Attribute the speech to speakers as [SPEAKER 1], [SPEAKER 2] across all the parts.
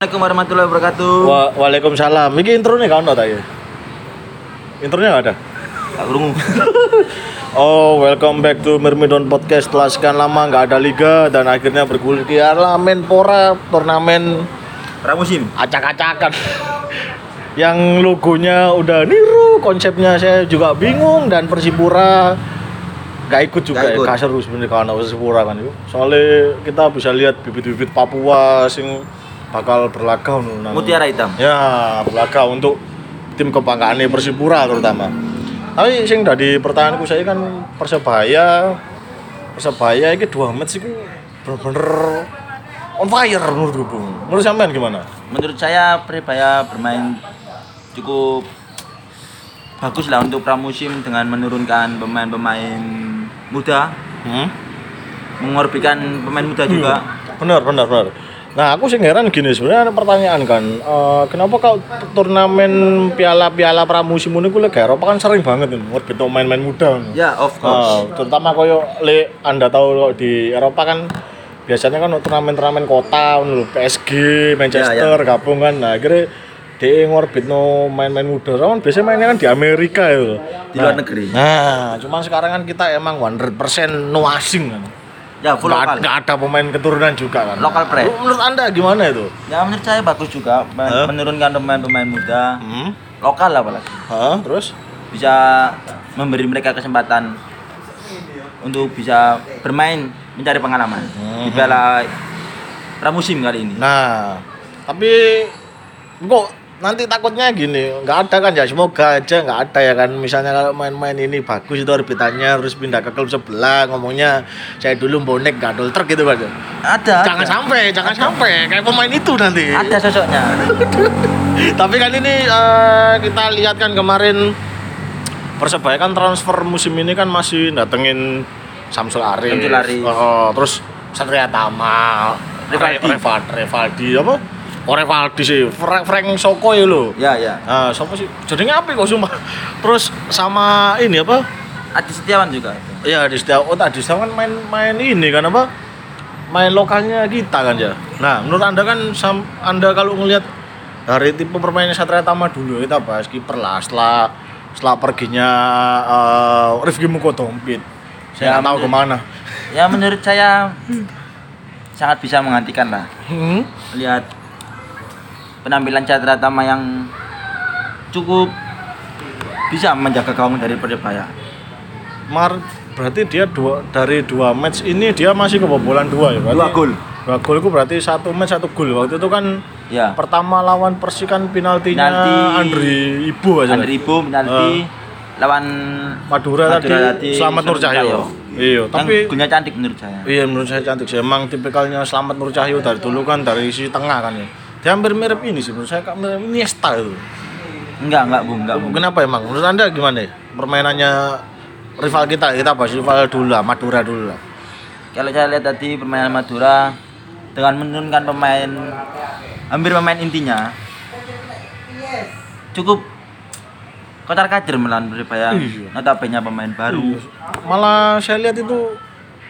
[SPEAKER 1] Assalamualaikum warahmatullahi wabarakatuh.
[SPEAKER 2] Wa Waalaikumsalam. Iki intronya kan ono ta ya? Intronya ada.
[SPEAKER 1] Krungu.
[SPEAKER 2] Oh, welcome back to Mermidon Podcast. Setelah sekian lama nggak ada liga dan akhirnya bergulir di arah Menpora turnamen
[SPEAKER 1] Pramusim.
[SPEAKER 2] acak-acakan. Yang logonya udah niru, konsepnya saya juga bingung dan Persipura nggak ikut juga
[SPEAKER 1] Nggak ikut.
[SPEAKER 2] ya kasar sebenarnya kalau Persipura kan itu. Soalnya kita bisa lihat bibit-bibit Papua sing bakal berlaga nang-
[SPEAKER 1] Mutiara hitam.
[SPEAKER 2] Ya, berlaga untuk tim kebanggaan Persipura terutama. Tapi sing dari pertanyaanku saya kan Persebaya Persebaya ini dua match itu bener-bener on fire menurutku Bung. Menurut sampean gimana?
[SPEAKER 1] Menurut saya Persebaya bermain cukup bagus lah untuk pramusim dengan menurunkan pemain-pemain muda,
[SPEAKER 2] Hmm?
[SPEAKER 1] mengorbikan pemain muda juga.
[SPEAKER 2] Benar, benar, benar. Nah, aku sih heran gini sebenarnya ada pertanyaan kan, eh, kenapa kau turnamen piala-piala pramusim ini kuliah Eropa kan sering banget nih, ngorbit main-main muda.
[SPEAKER 1] Ya, of
[SPEAKER 2] Ah,
[SPEAKER 1] course.
[SPEAKER 2] terutama koyo le Anda tahu di Eropa kan biasanya kan turnamen-turnamen kota lho, PSG, Manchester gabung kan. Nah, akhirnya dia ngorbit no main-main muda. Kan biasanya mainnya kan di Amerika itu.
[SPEAKER 1] Di luar negeri.
[SPEAKER 2] Nah, cuman sekarang kan kita emang 100% no asing kan.
[SPEAKER 1] Ya, full
[SPEAKER 2] Nggak,
[SPEAKER 1] lokal.
[SPEAKER 2] nggak ada pemain keturunan juga kan.
[SPEAKER 1] Lokal pride.
[SPEAKER 2] Menurut Anda gimana itu?
[SPEAKER 1] Ya, menurut saya bagus juga
[SPEAKER 2] Hah?
[SPEAKER 1] menurunkan pemain-pemain muda,
[SPEAKER 2] Hmm?
[SPEAKER 1] lokal lah apalagi.
[SPEAKER 2] Hah? Terus?
[SPEAKER 1] Bisa memberi mereka kesempatan untuk bisa bermain mencari pengalaman di
[SPEAKER 2] Mhm.
[SPEAKER 1] piala pramusim kali ini.
[SPEAKER 2] Nah, tapi kok nanti takutnya gini, nggak ada kan ya semoga aja nggak ada ya kan. Misalnya kalau main-main ini bagus itu orbitannya harus pindah ke klub sebelah ngomongnya saya dulu bonek gak truk gitu kan.
[SPEAKER 1] Ada.
[SPEAKER 2] Jangan
[SPEAKER 1] ada.
[SPEAKER 2] sampai, jangan sampai kayak pemain itu nanti.
[SPEAKER 1] Ada sosoknya.
[SPEAKER 2] Tapi kan ini eh, kita lihat kan kemarin Persebaya kan transfer musim ini kan masih datengin Samsul Arif.
[SPEAKER 1] Samsul Arif.
[SPEAKER 2] Oh, terus Satria Tama.
[SPEAKER 1] Rivaldi,
[SPEAKER 2] Rivaldi apa? Oh Rivaldi sih, Frank, Frank Soko ya lo.
[SPEAKER 1] Ya, ya.
[SPEAKER 2] Nah, siapa sih? Jadinya apa kok cuma? Terus sama ini apa?
[SPEAKER 1] Adi Setiawan juga.
[SPEAKER 2] Ya di Setia, oh tadi Setiawan kan main main ini kan apa? Main lokalnya kita kan ya. Nah, menurut anda kan sam, anda kalau ngelihat dari tipe permainan Satria Tama dulu kita bahas kiper lah setelah setelah perginya uh, Rifki Mukotompit. Saya
[SPEAKER 1] Ya,
[SPEAKER 2] nggak tahu
[SPEAKER 1] ke
[SPEAKER 2] mana.
[SPEAKER 1] Ya menurut saya sangat bisa menggantikan lah.
[SPEAKER 2] Hmm?
[SPEAKER 1] Lihat penampilan Chandra Tama yang cukup bisa menjaga gawang dari Persebaya.
[SPEAKER 2] Mar berarti dia dua dari dua match ini dia masih kebobolan dua ya berarti.
[SPEAKER 1] Dua gol.
[SPEAKER 2] Dua gol itu berarti satu match satu gol. Waktu itu kan
[SPEAKER 1] Ya.
[SPEAKER 2] pertama lawan Persikan penaltinya
[SPEAKER 1] Penalti
[SPEAKER 2] Andri Ibu aja.
[SPEAKER 1] Andri Ibu penalti lawan
[SPEAKER 2] Madura,
[SPEAKER 1] Madura
[SPEAKER 2] tadi Selamat Nur Cahyo. Iya,
[SPEAKER 1] tapi
[SPEAKER 2] tapi
[SPEAKER 1] golnya cantik menurut saya.
[SPEAKER 2] iya menurut saya cantik sih. Emang tipikalnya Selamat Nur Cahyo dari dulu kan dari sisi tengah kan ya. Dia hampir mirip ini sih menurut saya kayak mirip Iniesta itu.
[SPEAKER 1] Enggak, enggak, Bung, enggak, Bung.
[SPEAKER 2] Kenapa emang? Menurut Anda gimana ya? Permainannya rival kita, kita bahas rival dulu lah, Madura dulu lah.
[SPEAKER 1] Kalau saya lihat tadi permainan Madura dengan menurunkan pemain hampir pemain intinya cukup kocar kacir melawan Persebaya.
[SPEAKER 2] Iya.
[SPEAKER 1] Notabene pemain baru.
[SPEAKER 2] Malah saya lihat itu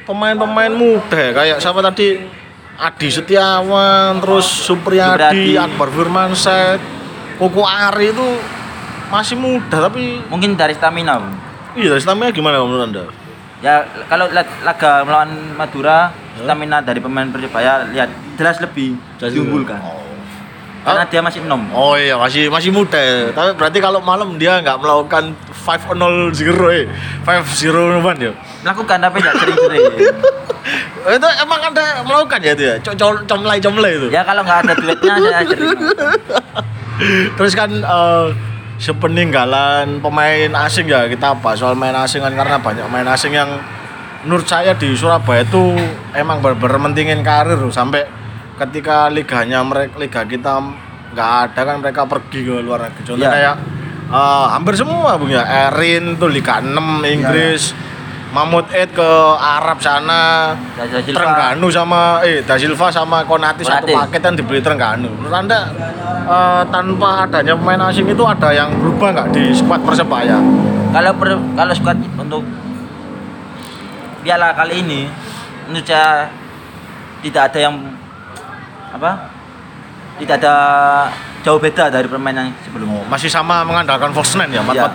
[SPEAKER 2] pemain-pemain muda ya, kayak siapa tadi Adi Setiawan, terus Supriyadi,
[SPEAKER 1] Supriyadi.
[SPEAKER 2] Akbar Firmansyah, Koko Ari itu masih muda tapi
[SPEAKER 1] Mungkin dari stamina,
[SPEAKER 2] iya stamina gimana menurut Anda?
[SPEAKER 1] Ya kalau lihat laga melawan Madura, stamina dari pemain Persebaya lihat jelas lebih diunggulkan.
[SPEAKER 2] Oh.
[SPEAKER 1] Karena dia masih enom.
[SPEAKER 2] Oh iya masih masih muda ya. Tapi berarti kalau malam dia nggak melakukan 5-0 zero eh 5-0 one ya.
[SPEAKER 1] Melakukan tapi tidak sering-sering.
[SPEAKER 2] itu emang ada melakukan ya itu ya. Com- com- Comlay comlay itu.
[SPEAKER 1] ya kalau nggak ada duetnya saya sering.
[SPEAKER 2] Terus kan eh, sepeninggalan pemain asing ya kita bahas soal main asing kan karena banyak pemain asing yang menurut saya di Surabaya itu emang bener-bener mentingin karir sampai ketika liganya mereka liga kita nggak ada kan mereka pergi ke luar negeri contoh
[SPEAKER 1] Iya.
[SPEAKER 2] kayak eh, hampir semua bung ya Erin tuh liga 6 Inggris Mahmud Ed ke Arab sana. Trengganu sama eh Da Silva sama Konati satu paket kan dibeli Trengganu. Menurut Anda eh, tanpa adanya pemain asing itu ada yang berubah nggak di squad Persebaya?
[SPEAKER 1] Kalau per- kalau squad untuk piala kali ini menurut saya tidak ada yang apa tidak ada jauh beda dari permainan sebelumnya.
[SPEAKER 2] Masih sama mengandalkan false nine ya,
[SPEAKER 1] Iya.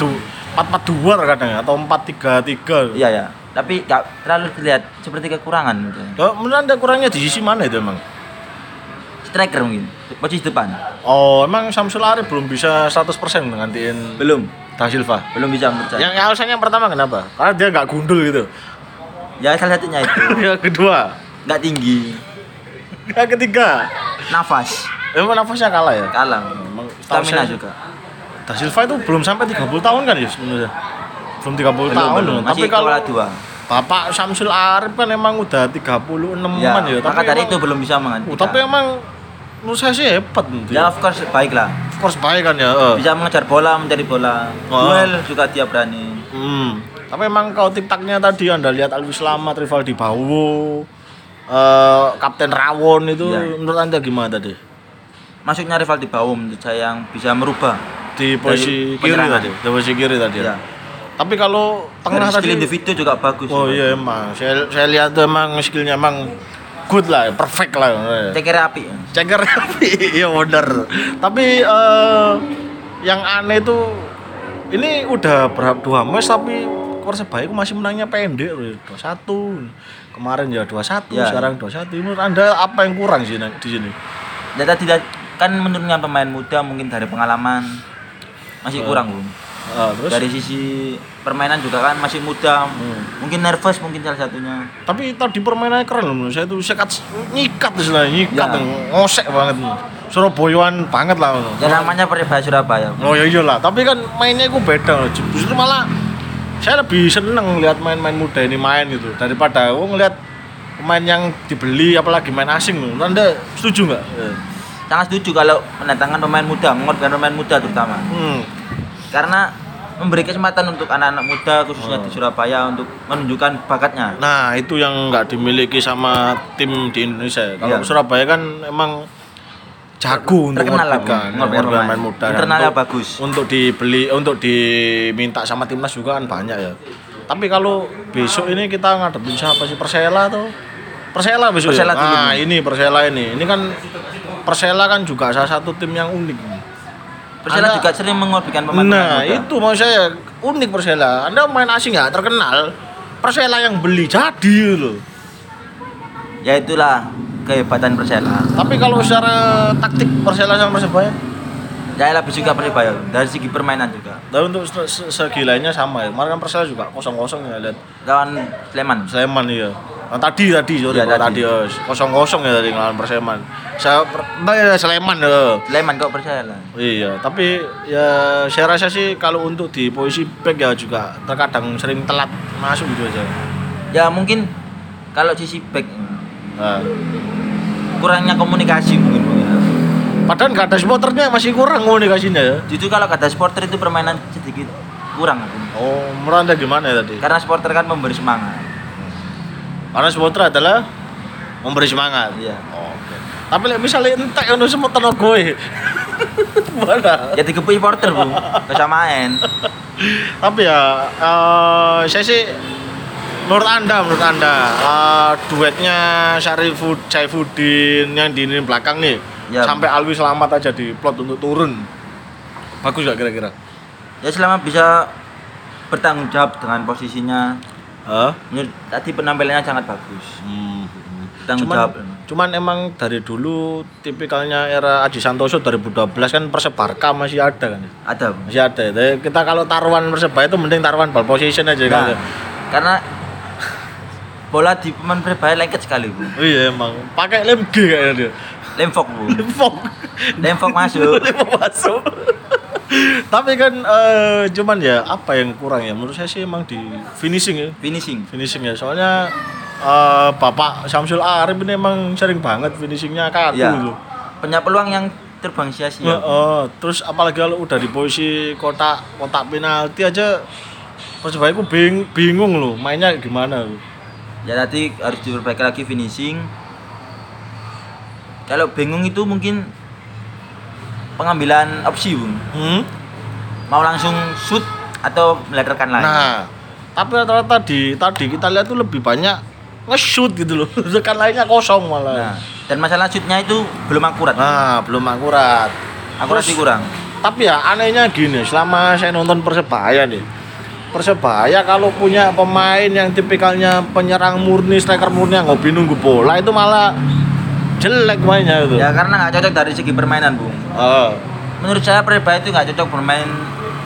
[SPEAKER 2] 442 kadang ya atau 433.
[SPEAKER 1] Iya ya. Tapi nggak terlalu terlihat seperti kekurangan. gitu.
[SPEAKER 2] Oh, menurut Anda kurangnya di sisi mana itu emang?
[SPEAKER 1] Striker mungkin, posisi depan.
[SPEAKER 2] Oh, emang Samsul Arif belum bisa 100% menggantiin
[SPEAKER 1] Belum,
[SPEAKER 2] Da Silva.
[SPEAKER 1] belum bisa menurut saya.
[SPEAKER 2] Yang yang alasannya yang pertama kenapa? Karena dia nggak gundul gitu.
[SPEAKER 1] Ya salah satunya itu.
[SPEAKER 2] yang kedua,
[SPEAKER 1] Nggak tinggi,
[SPEAKER 2] yang ketiga,
[SPEAKER 1] nafas,
[SPEAKER 2] emang nafasnya kalah ya.
[SPEAKER 1] kalah.
[SPEAKER 2] Emang
[SPEAKER 1] Stamina juga.
[SPEAKER 2] Da Silva itu belum sampai 30 tahun kan ya sebenarnya. Belum 30
[SPEAKER 1] Belum,
[SPEAKER 2] tahun
[SPEAKER 1] belum. Masih
[SPEAKER 2] Tapi kalau
[SPEAKER 1] dua.
[SPEAKER 2] Bapak Samsul Arif kan emang udah 36
[SPEAKER 1] Ya,
[SPEAKER 2] an ya.
[SPEAKER 1] maka dari
[SPEAKER 2] emang-
[SPEAKER 1] itu belum bisa menggantikan.
[SPEAKER 2] Oh, tapi emang menurut saya sih hebat.
[SPEAKER 1] Ya of course baik lah.
[SPEAKER 2] Of course baik kan ya. eh.
[SPEAKER 1] Bisa mengejar bola, mencari bola.
[SPEAKER 2] Oh.
[SPEAKER 1] Duel juga dia berani.
[SPEAKER 2] Hmm. Tapi emang kalau tiktaknya tadi Anda lihat Alwi Slamet, Rivaldi Bawo, eh Kapten Rawon itu
[SPEAKER 1] Ya.
[SPEAKER 2] menurut Anda gimana tadi?
[SPEAKER 1] Masuknya rival di bawah menurut saya yang bisa merubah.
[SPEAKER 2] Di posisi kiri tadi, di posisi kiri tadi.
[SPEAKER 1] Ya.
[SPEAKER 2] Ya. Tapi kalau tengah
[SPEAKER 1] Dari skill
[SPEAKER 2] tadi
[SPEAKER 1] individu juga bagus.
[SPEAKER 2] Oh iya emang. Saya saya lihat tuh emang skillnya emang good lah, perfect lah.
[SPEAKER 1] Ceker api.
[SPEAKER 2] Ceker iya bener. Tapi eh yang aneh tuh ini udah berapa dua match tapi Persebaya itu masih menangnya pendek loh, 2-1. Kemarin ya 2-1,
[SPEAKER 1] Ya.
[SPEAKER 2] sekarang 2-1. Menurut Anda apa yang kurang sih di sini?
[SPEAKER 1] Data tidak kan menurunnya pemain muda mungkin dari pengalaman masih
[SPEAKER 2] Oh.
[SPEAKER 1] kurang Bung.
[SPEAKER 2] Ah, terus
[SPEAKER 1] Dari sisi permainan juga kan masih muda.
[SPEAKER 2] Hmm.
[SPEAKER 1] Mungkin nervous mungkin salah satunya.
[SPEAKER 2] tapi tadi permainannya keren loh saya tuh sekat nyikat istilahnya, nyikat
[SPEAKER 1] Ya.
[SPEAKER 2] ngosek banget. Surabayaan banget lah.
[SPEAKER 1] Ya namanya Persebaya Surabaya.
[SPEAKER 2] Oh ya iyalah, tapi kan mainnya itu beda loh. Justru malah saya lebih seneng lihat main-main muda ini main gitu daripada oh ngelihat pemain yang dibeli apalagi main asing loh. Anda setuju nggak?
[SPEAKER 1] Sangat setuju kalau mendatangkan pemain muda, mengorbankan pemain muda terutama.
[SPEAKER 2] Hmm.
[SPEAKER 1] Karena memberi kesempatan untuk anak-anak muda khususnya
[SPEAKER 2] Oh.
[SPEAKER 1] di Surabaya untuk menunjukkan bakatnya.
[SPEAKER 2] Nah itu yang nggak dimiliki sama tim di Indonesia. Kalau
[SPEAKER 1] Iya.
[SPEAKER 2] Surabaya kan emang jago untuk
[SPEAKER 1] Terkenal lah, pemain.
[SPEAKER 2] muda.
[SPEAKER 1] Internalnya
[SPEAKER 2] untuk-
[SPEAKER 1] bagus.
[SPEAKER 2] Untuk dibeli, untuk diminta sama timnas juga kan banyak ya. Tapi kalau besok ini kita ngadepin siapa sih Persela tuh? Persela besok. ya?
[SPEAKER 1] Persela dulu.
[SPEAKER 2] Nah ini Persela ini. Ini kan Persela kan juga salah satu tim yang unik.
[SPEAKER 1] Persela
[SPEAKER 2] Anda-
[SPEAKER 1] juga sering mengorbankan pemain
[SPEAKER 2] Nah
[SPEAKER 1] muda.
[SPEAKER 2] itu mau saya unik Persela. Anda main asing nggak terkenal. Persela yang beli jadi loh.
[SPEAKER 1] Ya itulah kehebatan Persela.
[SPEAKER 2] Tapi kalau secara taktik Persela sama Persebaya,
[SPEAKER 1] Ya lebih juga Persebaya dari segi permainan juga.
[SPEAKER 2] dan untuk se- se- segi lainnya sama ya. Kemarin kan Persela juga kosong-kosong ya lihat
[SPEAKER 1] Lawan Sleman.
[SPEAKER 2] Sleman iya. Nah, tadi tadi sorry
[SPEAKER 1] Iya,
[SPEAKER 2] kalau
[SPEAKER 1] tadi.
[SPEAKER 2] kosong-kosong ya tadi ngelawan Persleman. Saya nah, ya, Sleman ya.
[SPEAKER 1] Sleman kok Persela.
[SPEAKER 2] Iya, tapi ya saya rasa sih kalau untuk di posisi back ya juga terkadang sering telat masuk gitu aja.
[SPEAKER 1] Ya mungkin kalau sisi back
[SPEAKER 2] Nah,
[SPEAKER 1] kurangnya komunikasi mungkin. Ya.
[SPEAKER 2] padahal nggak ada supporternya masih kurang komunikasinya ya.
[SPEAKER 1] Justru kalau kata supporter itu permainan sedikit kurang.
[SPEAKER 2] Oh, menurut Anda gimana ya tadi?
[SPEAKER 1] Karena supporter kan memberi semangat.
[SPEAKER 2] Karena supporter adalah memberi semangat.
[SPEAKER 1] Iya.
[SPEAKER 2] Oke. Tapi lek misalnya entek ono tenaga gue. Mana?
[SPEAKER 1] Ya digepuk supporter, Bu. Bisa main.
[SPEAKER 2] Tapi ya eh, saya sih menurut anda menurut anda eh, duetnya Syarifud Saifuddin yang di ini belakang nih
[SPEAKER 1] Ya.
[SPEAKER 2] sampai Alwi selamat aja di plot untuk turun bagus gak kira-kira?
[SPEAKER 1] Ya selama bisa bertanggung jawab dengan posisinya.
[SPEAKER 2] Hah?
[SPEAKER 1] Menurut tadi penampilannya sangat bagus.
[SPEAKER 2] Hmm.
[SPEAKER 1] Tanggung
[SPEAKER 2] Cuman,
[SPEAKER 1] jawab.
[SPEAKER 2] cuman emang dari dulu tipikalnya era Aji Santoso 2012 kan Persebarka masih ada kan? ya?
[SPEAKER 1] Ada.
[SPEAKER 2] Masih ada. Tapi kita kalau taruhan Persebaya itu mending taruhan ball position aja kan.
[SPEAKER 1] Nah, karena bola di pemain Persebaya lengket sekali, Bu.
[SPEAKER 2] Oh iya emang pakai lem G kayaknya dia.
[SPEAKER 1] Lemfok, Bu.
[SPEAKER 2] Lempok.
[SPEAKER 1] Lemfok masuk.
[SPEAKER 2] Lempok masuk. Tapi kan eh, cuman ya apa yang kurang ya menurut saya sih emang di finishing ya.
[SPEAKER 1] Finishing.
[SPEAKER 2] Finishing ya. Soalnya eh, Bapak Samsul Arif ini emang sering banget finishingnya kaku
[SPEAKER 1] Ya.
[SPEAKER 2] gitu.
[SPEAKER 1] Punya peluang yang terbang sia-sia.
[SPEAKER 2] Heeh. terus apalagi kalau udah di posisi kotak kotak penalti aja Persebaya aku bing, bingung loh mainnya gimana loh.
[SPEAKER 1] Ya tadi harus diperbaiki lagi finishing. Kalau bingung itu mungkin pengambilan opsi, Bung.
[SPEAKER 2] Hmm?
[SPEAKER 1] Mau langsung shoot atau melihat rekan lain.
[SPEAKER 2] Nah, tapi rata-rata di tadi kita lihat tuh lebih banyak nge-shoot gitu loh. Rekan lainnya kosong malah.
[SPEAKER 1] Nah, Dan masalah shootnya itu belum akurat.
[SPEAKER 2] Nah, belum akurat.
[SPEAKER 1] Akurasi
[SPEAKER 2] Terus-
[SPEAKER 1] kurang.
[SPEAKER 2] Tapi ya anehnya gini, selama saya nonton Persebaya nih, Persebaya kalau punya pemain yang tipikalnya penyerang murni, striker murni yang hobi nunggu bola itu malah jelek mainnya itu.
[SPEAKER 1] Ya karena nggak cocok dari segi permainan, Bung.
[SPEAKER 2] Eh,
[SPEAKER 1] Menurut saya Persebaya itu nggak cocok bermain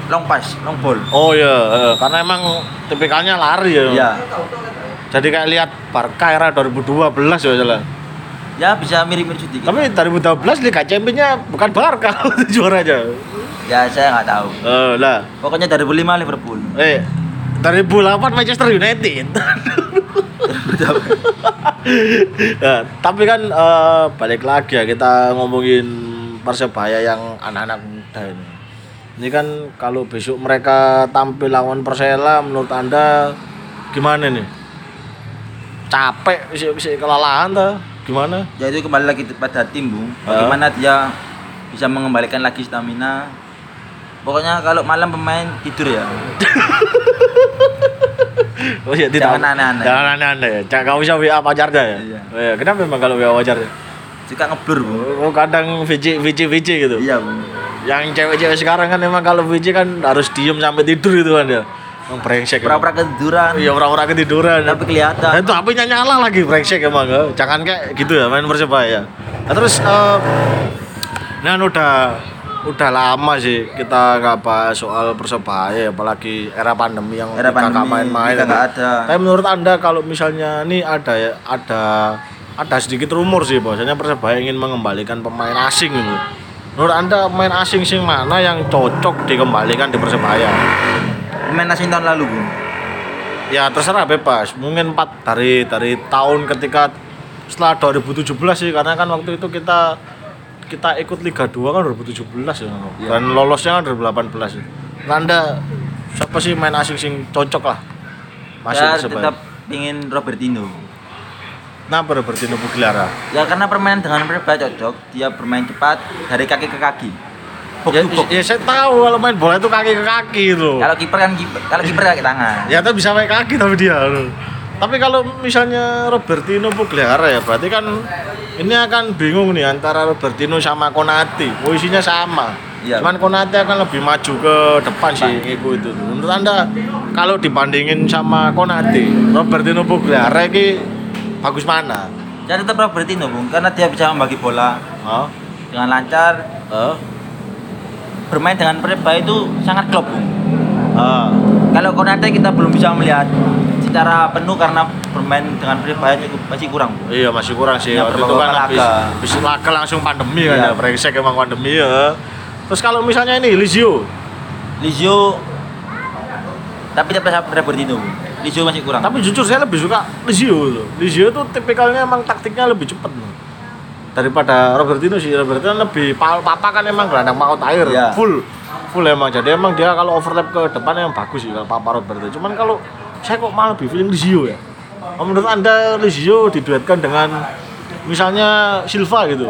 [SPEAKER 1] long pass, long ball.
[SPEAKER 2] oh iya, eh, karena emang tipikalnya lari ya.
[SPEAKER 1] Ya,
[SPEAKER 2] Jadi kayak lihat Barca era 2012 ya salah.
[SPEAKER 1] ya bisa mirip-mirip sedikit.
[SPEAKER 2] Tapi 2012 Liga Champions-nya bukan Barca juaranya.
[SPEAKER 1] Ya saya nggak tahu.
[SPEAKER 2] Eh, lah.
[SPEAKER 1] Pokoknya dari 2005 Liverpool.
[SPEAKER 2] Eh, 2008 Manchester United. Nah, tapi kan eh, balik lagi ya kita ngomongin Persebaya yang anak-anak muda ini. Ini kan kalau besok mereka tampil lawan Persela menurut Anda gimana nih? Capek sih kelelahan tuh. Gimana?
[SPEAKER 1] Ya itu kembali lagi pada tim, Bung. Bagaimana dia bisa mengembalikan lagi stamina. Pokoknya kalau malam pemain tidur ya.
[SPEAKER 2] Oh iya,
[SPEAKER 1] Jangan aneh-aneh.
[SPEAKER 2] Jangan aneh-aneh. Jangan usah WA pacarnya ya.
[SPEAKER 1] Iya.
[SPEAKER 2] Oh, iya. Kenapa memang kalau WA pacarnya?
[SPEAKER 1] Suka ngeblur, Bung.
[SPEAKER 2] Oh, kadang VC VC VC gitu.
[SPEAKER 1] Iya, Bung.
[SPEAKER 2] Yang cewek-cewek sekarang kan emang kalau VC kan harus diem sampai tidur gitu kan ya. Yang brengsek. emang.
[SPEAKER 1] Pura-pura ketiduran.
[SPEAKER 2] Iya, orang-orang ketiduran.
[SPEAKER 1] Tapi kelihatan.
[SPEAKER 2] Itu HP-nya nyala lagi brengsek emang. ya. Jangan kayak gitu ya main Persebaya. Nah, terus eh nah udah udah lama sih kita nggak bahas soal Persebaya apalagi era pandemi yang
[SPEAKER 1] Era pandemi,
[SPEAKER 2] main-main
[SPEAKER 1] nggak ada.
[SPEAKER 2] Tapi menurut Anda kalau misalnya ini ada ya ada ada sedikit rumor sih bahwasanya Persebaya ingin mengembalikan pemain asing gitu. Menurut Anda pemain asing sing mana yang cocok dikembalikan di Persebaya?
[SPEAKER 1] Pemain asing tahun lalu, Bung.
[SPEAKER 2] Ya terserah bebas. Mungkin 4 dari dari tahun ketika setelah 2017 sih karena kan waktu itu kita kita ikut Liga 2 kan 2017 ya.
[SPEAKER 1] Iya.
[SPEAKER 2] Dan lolosnya kan 2018 ya. Anda siapa sih main asing sing cocok lah?
[SPEAKER 1] Saya
[SPEAKER 2] Persebaya.
[SPEAKER 1] tetap ingin Robertino.
[SPEAKER 2] Kenapa Robertino Pugliara?
[SPEAKER 1] Ya karena permainan dengan Persebaya cocok, dia bermain cepat dari kaki ke kaki. Bok
[SPEAKER 2] Ya,
[SPEAKER 1] bok.
[SPEAKER 2] ya saya tahu kalau main bola itu kaki ke kaki itu.
[SPEAKER 1] Kalau kiper kan kiper, kalau kiper kaki tangan.
[SPEAKER 2] Ya tapi bisa pakai kaki tapi dia. loh. Tapi kalau misalnya Robertino Pugliara ya berarti kan ini akan bingung nih antara Robertino sama Konate. Posisinya sama.
[SPEAKER 1] Iya.
[SPEAKER 2] Cuman Konate akan lebih maju ke depan sih Ego itu. Menurut Anda kalau dibandingin sama Konate, Robertino Pugliara ini bagus mana?
[SPEAKER 1] Saya tetap Robertino, Bung, karena dia bisa membagi bola
[SPEAKER 2] Hah?
[SPEAKER 1] dengan lancar.
[SPEAKER 2] Hah?
[SPEAKER 1] Bermain dengan Persebaya itu sangat klop, Bung.
[SPEAKER 2] Ah.
[SPEAKER 1] Kalau Konate kita belum bisa melihat secara penuh karena bermain dengan Persebaya cukup masih kurang. Bung.
[SPEAKER 2] Iya masih kurang sih.
[SPEAKER 1] Yang
[SPEAKER 2] Waktu itu kan habis, habis langsung pandemi kan
[SPEAKER 1] Iya.
[SPEAKER 2] ya. Brengsek emang pandemi ya. Terus kalau misalnya ini Lizio,
[SPEAKER 1] Lizio tapi tetap saya Robertino. Bung. Lizio masih kurang.
[SPEAKER 2] Tapi jujur saya lebih suka Lizio itu. Lizio itu tipikalnya emang taktiknya lebih cepat loh. Daripada Robertino sih. Robertino lebih pa- papa kan emang gelandang maut air
[SPEAKER 1] Iya.
[SPEAKER 2] full full emang. Jadi emang dia kalau overlap ke depan yang bagus sih kalau papa Robertino. Cuman kalau saya kok malah lebih feeling Lizio ya. Oh, Menurut Anda Lizio diduetkan dengan misalnya Silva gitu.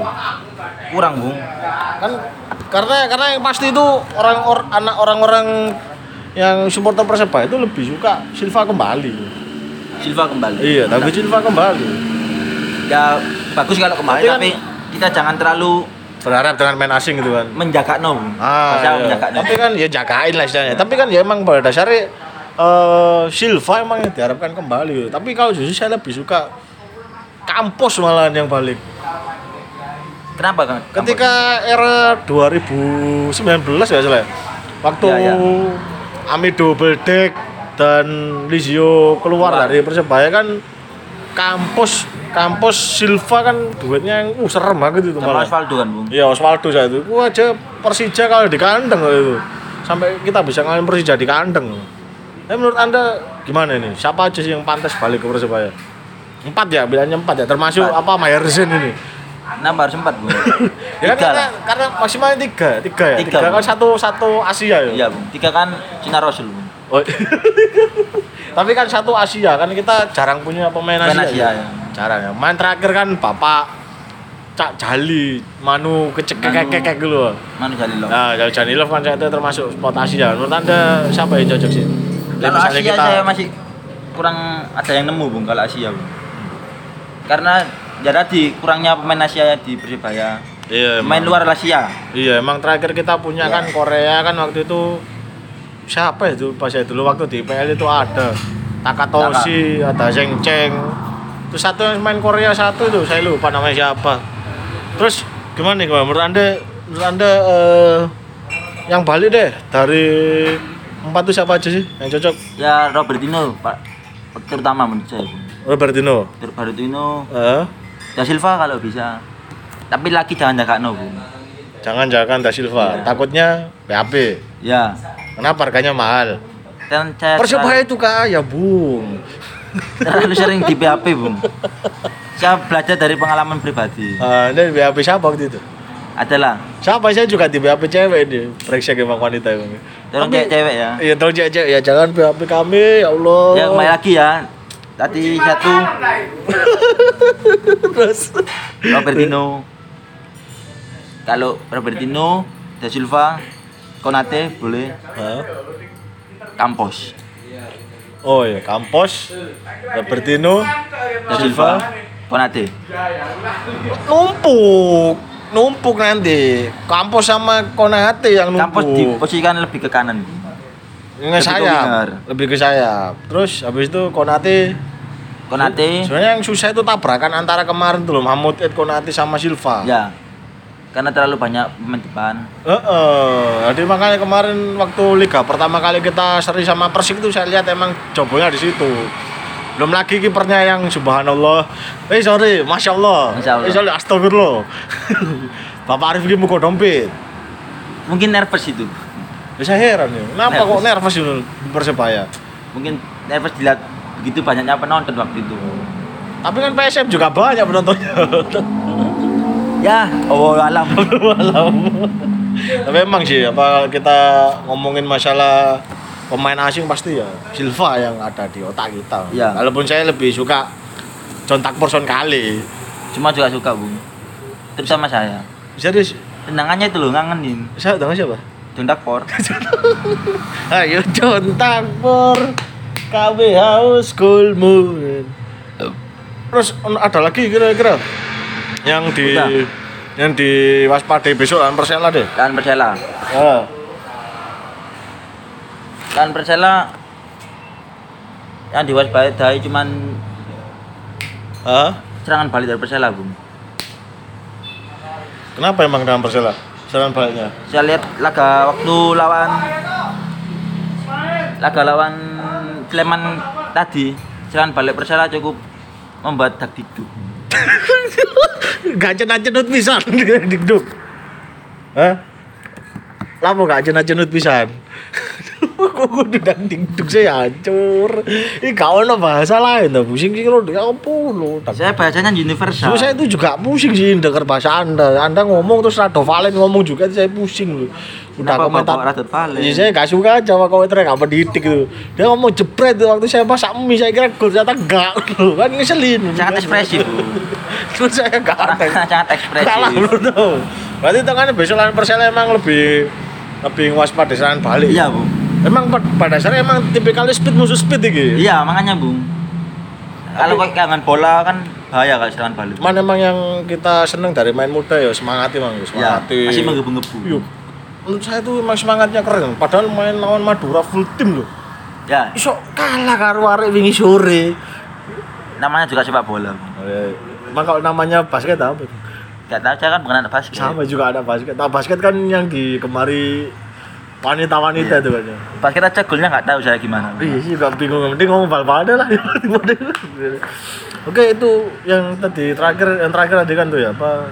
[SPEAKER 1] kurang, Bung.
[SPEAKER 2] Kan karena karena yang pasti itu orang or, anak orang-orang yang supporter Persebaya itu lebih suka Silva kembali.
[SPEAKER 1] Silva kembali.
[SPEAKER 2] Iya, David Silva kembali.
[SPEAKER 1] Ya bagus kalau kembali
[SPEAKER 2] Tapi kan-
[SPEAKER 1] tapi kita jangan terlalu
[SPEAKER 2] Berharap dengan main asing gitu kan.
[SPEAKER 1] menjaga no. Bung.
[SPEAKER 2] Ah, iya.
[SPEAKER 1] menjaga.
[SPEAKER 2] Tapi kan ya jagain lah istilahnya. Tapi kan ya emang pada dasarnya eh Silva emang yang diharapkan kembali. Tapi kalau justru saya lebih suka Kampus malahan yang balik.
[SPEAKER 1] Kenapa kan?
[SPEAKER 2] Ketika era 2019 ya salah. ya? Waktu
[SPEAKER 1] Iya, iya.
[SPEAKER 2] Amido Beldek dan Lizio keluar dari Persebaya kan kampus kampus Silva kan duetnya yang uh, serem banget itu malah.
[SPEAKER 1] Osvaldo kan, Bung.
[SPEAKER 2] Iya Osvaldo saya itu. Gua aja Persija kalau di kandang itu. Sampai kita bisa ngalahin Persija di kandang. Tapi menurut Anda gimana ini? Siapa aja sih yang pantas balik ke Persebaya? Empat ya, bilangnya empat ya. Termasuk
[SPEAKER 1] Empat.
[SPEAKER 2] apa Mayerzen ini?
[SPEAKER 1] Nambah harus empat, Bung.
[SPEAKER 2] Ya kan karena, karena maksimalnya tiga, tiga ya.
[SPEAKER 1] Tiga,
[SPEAKER 2] Tiga, kan satu satu Asia ya.
[SPEAKER 1] Iya, Bung. Tiga kan Cina Rasul.
[SPEAKER 2] Oh. Tapi kan satu Asia kan kita jarang punya pemain Asia.
[SPEAKER 1] Asia,
[SPEAKER 2] ya.
[SPEAKER 1] ya.
[SPEAKER 2] Jarang ya. Main terakhir kan Bapak Cak Jali, Manu kecekek-kekek gitu loh.
[SPEAKER 1] Manu Jalilo.
[SPEAKER 2] Nah, Jal Janilov kan saya itu termasuk spot Asia. Menurut Anda siapa yang cocok sih?
[SPEAKER 1] Kalau Asia saya masih kurang ada yang nemu, Bung, kalau Asia, Bung. Karena ya tadi kurangnya pemain Asia di Persibaya.
[SPEAKER 2] Iya.
[SPEAKER 1] Pemain luar Asia.
[SPEAKER 2] Iya, emang terakhir kita punya
[SPEAKER 1] Iya.
[SPEAKER 2] kan Korea kan waktu itu siapa itu pas saya dulu waktu di IPL itu ada Takatoshi, ada Zheng Cheng. Terus satu yang main Korea satu itu saya lupa namanya siapa. Terus gimana nih menurut anda menurut anda eh, yang balik deh dari empat itu siapa aja sih yang cocok?
[SPEAKER 1] Ya Robertino, Pak. Terutama menurut saya.
[SPEAKER 2] Robertino.
[SPEAKER 1] Robertino,
[SPEAKER 2] Eh,
[SPEAKER 1] Da Silva kalau bisa. Tapi lagi jangan jaga no, Bung.
[SPEAKER 2] jangan jangan Da Silva.
[SPEAKER 1] Iya.
[SPEAKER 2] Takutnya PHP.
[SPEAKER 1] Ya.
[SPEAKER 2] Kenapa harganya mahal?
[SPEAKER 1] Dan saya
[SPEAKER 2] Persebaya itu kaya, Bung.
[SPEAKER 1] terlalu sering di PHP, Bung. Saya belajar dari pengalaman pribadi.
[SPEAKER 2] Ah, ini BAP siapa waktu itu?
[SPEAKER 1] Adalah
[SPEAKER 2] Siapa saya juga di BAP cewek ini, brengsek emang wanita emang.
[SPEAKER 1] tolong
[SPEAKER 2] Tapi-
[SPEAKER 1] cewek-cewek ya.
[SPEAKER 2] Iya, tolong cewek ya, jangan BAP kami, ya Allah.
[SPEAKER 1] Ya kembali lagi ya. Tadi satu
[SPEAKER 2] Terus.
[SPEAKER 1] Robertino. Kalau Robertino, Da Silva, Konate boleh,
[SPEAKER 2] Hah?
[SPEAKER 1] Campos,
[SPEAKER 2] Oh iya, Campos, Robertino,
[SPEAKER 1] Da Silva, Konate.
[SPEAKER 2] numpuk, numpuk nanti. Campos sama Konate yang numpuk.
[SPEAKER 1] Campos diposisikan lebih ke kanan. Ke
[SPEAKER 2] sayap, lebih ke sayap. Terus habis itu Konate
[SPEAKER 1] Konate,
[SPEAKER 2] Sebenarnya yang susah itu tabrakan antara kemarin tuh loh, Mahmud Ed Konate sama Silva.
[SPEAKER 1] ya. Karena terlalu banyak pemain depan.
[SPEAKER 2] Heeh, jadi makanya kemarin waktu liga pertama kali kita seri sama Persik itu saya lihat emang jobonya di situ. Belum lagi kipernya yang subhanallah. Eh sorry, masya Allah.
[SPEAKER 1] Masya Allah.
[SPEAKER 2] Eh sorry, astagfirullah. Bapak Arif ini muka dompet.
[SPEAKER 1] Mungkin nervous itu.
[SPEAKER 2] Ya, saya heran ya, kenapa kok
[SPEAKER 1] Nervous.
[SPEAKER 2] nervous itu Persebaya?
[SPEAKER 1] Mungkin nervous dilihat begitu banyaknya penonton waktu itu.
[SPEAKER 2] Tapi kan PSM juga banyak penontonnya.
[SPEAKER 1] Ya, oh alam.
[SPEAKER 2] Tapi emang sih apa kita ngomongin masalah pemain asing pasti ya Silva yang ada di otak kita.
[SPEAKER 1] Iya.
[SPEAKER 2] Walaupun saya lebih suka John Takporson kali.
[SPEAKER 1] Cuma juga suka, Bung. Terutama saya.
[SPEAKER 2] Serius,
[SPEAKER 1] Tendangannya itu loh ngangenin.
[SPEAKER 2] saya dengan siapa?
[SPEAKER 1] Jondak por.
[SPEAKER 2] Ayo John Takpor, KB House School Moon. Terus ada lagi kira-kira yang di
[SPEAKER 1] Udah.
[SPEAKER 2] yang diwaspadai besok lawan Persela deh.
[SPEAKER 1] Dan Persela.
[SPEAKER 2] Ah.
[SPEAKER 1] Dan Persela yang diwaspadai cuman
[SPEAKER 2] Ah?
[SPEAKER 1] serangan balik dari Persela, Bung.
[SPEAKER 2] Kenapa emang dengan Persela? Serangan baliknya.
[SPEAKER 1] Saya lihat laga waktu lawan laga lawan Sleman tadi, serangan balik Persela cukup membuat dak dikduk.
[SPEAKER 2] Gak cenut pisan dikduk. Hah? Lama gak cenut pisan. Kok kudu dan dikduk saya hancur. Ini gak ono bahasa lain tuh. Pusing sih dia apa lo.
[SPEAKER 1] Saya bahasanya universal.
[SPEAKER 2] So, saya itu juga pusing sih dengar bahasa Anda. Anda ngomong terus Rado Valen ngomong juga saya pusing loh. Udah
[SPEAKER 1] Kenapa
[SPEAKER 2] komentar.
[SPEAKER 1] bawa Radot Valen?
[SPEAKER 2] Iya, saya gak suka aja sama komentar gak pendidik tuh. Dia ngomong jebret tuh waktu saya masak mie saya kira gol ternyata enggak loh. Kan ngeselin.
[SPEAKER 1] sangat ekspresif.
[SPEAKER 2] Terus saya gak ada.
[SPEAKER 1] sangat ekspresif.
[SPEAKER 2] Kalah bro. Berarti itu kan besok lawan Persela emang lebih lebih waspada serangan balik.
[SPEAKER 1] Iya, Bu.
[SPEAKER 2] Emang pa- pada dasarnya emang tipikalnya speed musuh speed iki.
[SPEAKER 1] Iya, makanya, Bung. Kalau kok kangen bola kan bahaya kalau serangan balik.
[SPEAKER 2] Cuman emang yang kita seneng dari main muda ya semangati mang,
[SPEAKER 1] Ya,
[SPEAKER 2] semangati.
[SPEAKER 1] masih menggebu-gebu.
[SPEAKER 2] Yuk. Menurut saya tuh emang semangatnya keren. Padahal main lawan Madura full tim loh.
[SPEAKER 1] Ya,
[SPEAKER 2] Iso kalah karo arek wingi sore.
[SPEAKER 1] namanya juga sepak bola. Bung.
[SPEAKER 2] Emang kalau namanya basket apa?
[SPEAKER 1] Gak tahu saya kan bukan anak basket.
[SPEAKER 2] Sama juga ada basket. Nah, basket kan yang di kemari wanita-wanita itu kan. ya.
[SPEAKER 1] Basket aja golnya nggak tahu saya gimana.
[SPEAKER 2] Iya sih juga bingung. Penting ngomong bal-bal aja lah. Oke itu yang tadi terakhir yang terakhir tadi kan tuh ya apa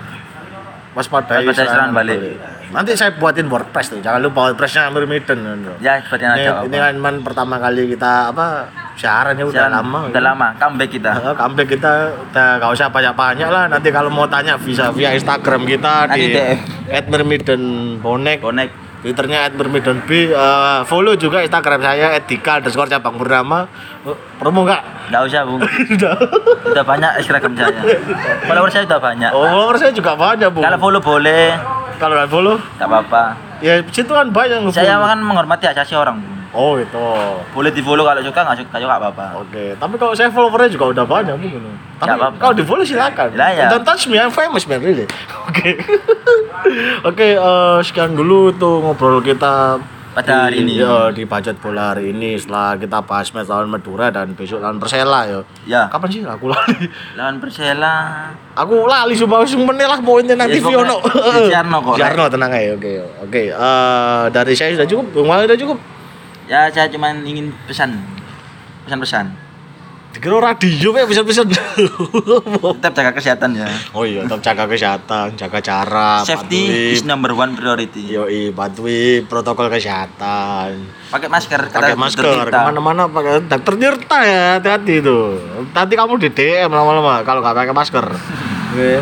[SPEAKER 2] waspadai
[SPEAKER 1] serangan balik.
[SPEAKER 2] Nanti saya buatin WordPress tuh. Jangan lupa WordPressnya Amir Miden. tuh.
[SPEAKER 1] Ya, seperti yang
[SPEAKER 2] Ini,
[SPEAKER 1] ada.
[SPEAKER 2] ini kan man pertama kali kita apa siaran ya udah
[SPEAKER 1] Siaran
[SPEAKER 2] lama.
[SPEAKER 1] Udah lama, comeback kita.
[SPEAKER 2] Nah, comeback kita udah gak usah banyak-banyak lah. Nanti kalau mau tanya bisa via Instagram kita
[SPEAKER 1] Nanti
[SPEAKER 2] di. @mermiden bonek
[SPEAKER 1] Bonek.
[SPEAKER 2] Twitternya @bermidon B. Eh, follow juga Instagram saya @dika underscore cabang bernama. Promo nggak?
[SPEAKER 1] Nggak usah, Bung.
[SPEAKER 2] Udah.
[SPEAKER 1] Udah banyak Instagram saya. Follower saya udah banyak.
[SPEAKER 2] Oh, follower saya juga banyak bu.
[SPEAKER 1] Kalau follow boleh,
[SPEAKER 2] Kalau nggak follow,
[SPEAKER 1] nggak apa-apa.
[SPEAKER 2] ya situ kan banyak yang
[SPEAKER 1] Saya kan menghormati asasi orang.
[SPEAKER 2] Oh itu.
[SPEAKER 1] Boleh di follow kalau suka nggak suka juga nggak apa-apa.
[SPEAKER 2] Oke, tapi kalau saya followernya juga udah banyak mungkin. Tapi
[SPEAKER 1] Nggak apa-apa.
[SPEAKER 2] kalau di follow silakan.
[SPEAKER 1] Lah, ya.
[SPEAKER 2] Don't touch me, I'm famous man really. Oke. Oke, eh, sekian dulu tuh ngobrol kita
[SPEAKER 1] Pada hari ini.
[SPEAKER 2] ya, di budget bola hari ini setelah kita bahas match lawan Madura dan besok lawan Persela ya.
[SPEAKER 1] Ya.
[SPEAKER 2] Kapan sih aku lali?
[SPEAKER 1] Lawan Persela.
[SPEAKER 2] Aku lali sumpah sumpah lah poinnya nanti
[SPEAKER 1] Ya,
[SPEAKER 2] Vio no.
[SPEAKER 1] pokoknya di Jarno kok.
[SPEAKER 2] Jarno tenang aja. Oke. Oke, eh, dari saya sudah cukup. Bung Wali sudah cukup.
[SPEAKER 1] Ya saya cuma ingin pesan pesan-pesan.
[SPEAKER 2] Dikira radio ya bisa-bisa.
[SPEAKER 1] Tetap jaga kesehatan ya.
[SPEAKER 2] oh iya, tetap jaga kesehatan, jaga jarak,
[SPEAKER 1] Safety
[SPEAKER 2] patuhi-
[SPEAKER 1] is number one priority.
[SPEAKER 2] Yoi, patuhi protokol kesehatan.
[SPEAKER 1] Pakai masker
[SPEAKER 2] Pakai masker,
[SPEAKER 1] kita.
[SPEAKER 2] ke mana-mana pakai dokter nyerta ya, hati-hati itu. Nanti kamu di DM lama-lama kalau nggak pakai masker. Oke.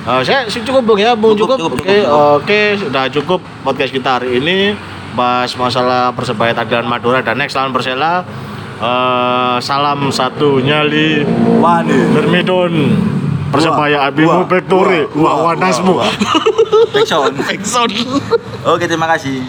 [SPEAKER 2] Eh, saya sih cukup bung ya, bung
[SPEAKER 1] cukup. Cukup,
[SPEAKER 2] Oke,
[SPEAKER 1] cukup,
[SPEAKER 2] oke, sudah cukup podcast kita hari ini bahas masalah persebaya Tagdan Madura dan next lawan Persela. Eh, salam satu nyali
[SPEAKER 1] Wani.
[SPEAKER 2] Bermidon Persebaya Abimu
[SPEAKER 1] wah,
[SPEAKER 2] Victory
[SPEAKER 1] wah,
[SPEAKER 2] Wah
[SPEAKER 1] wah,
[SPEAKER 2] Wanasmu
[SPEAKER 1] wah, Backsound.
[SPEAKER 2] Backsound
[SPEAKER 1] Oke terima kasih.